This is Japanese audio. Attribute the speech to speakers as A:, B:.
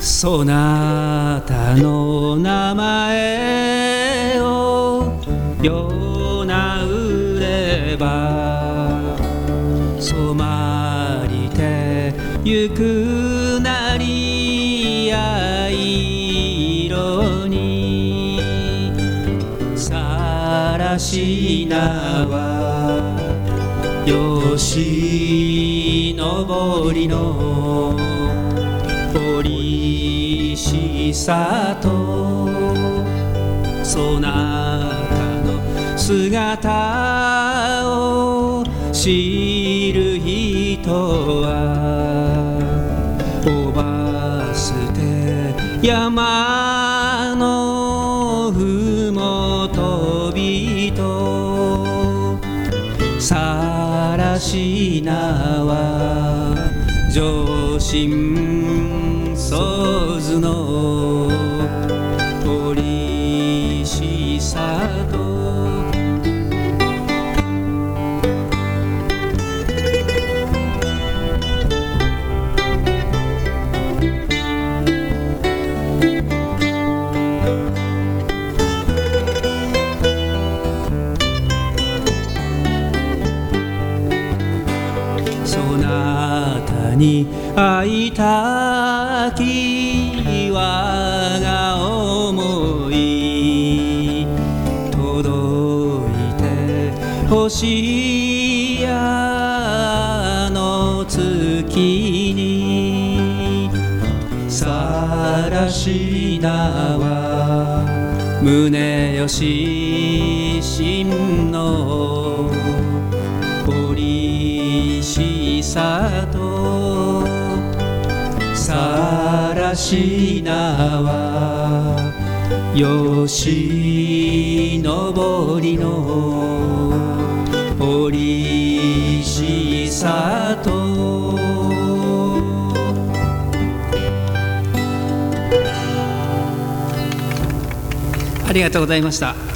A: そなたの名前をよなうれば染まりてゆくなり藍色にさらしなはよしのぼりのさとそなたの姿を知る人はおばすて山のふもとびとさらしなは上心そずの鳥しさとそなたに会いたき我が思い届いてほしやの月にさらしなは胸よし真のさとさらしなはよしのぼりの堀しさとありがとうございました。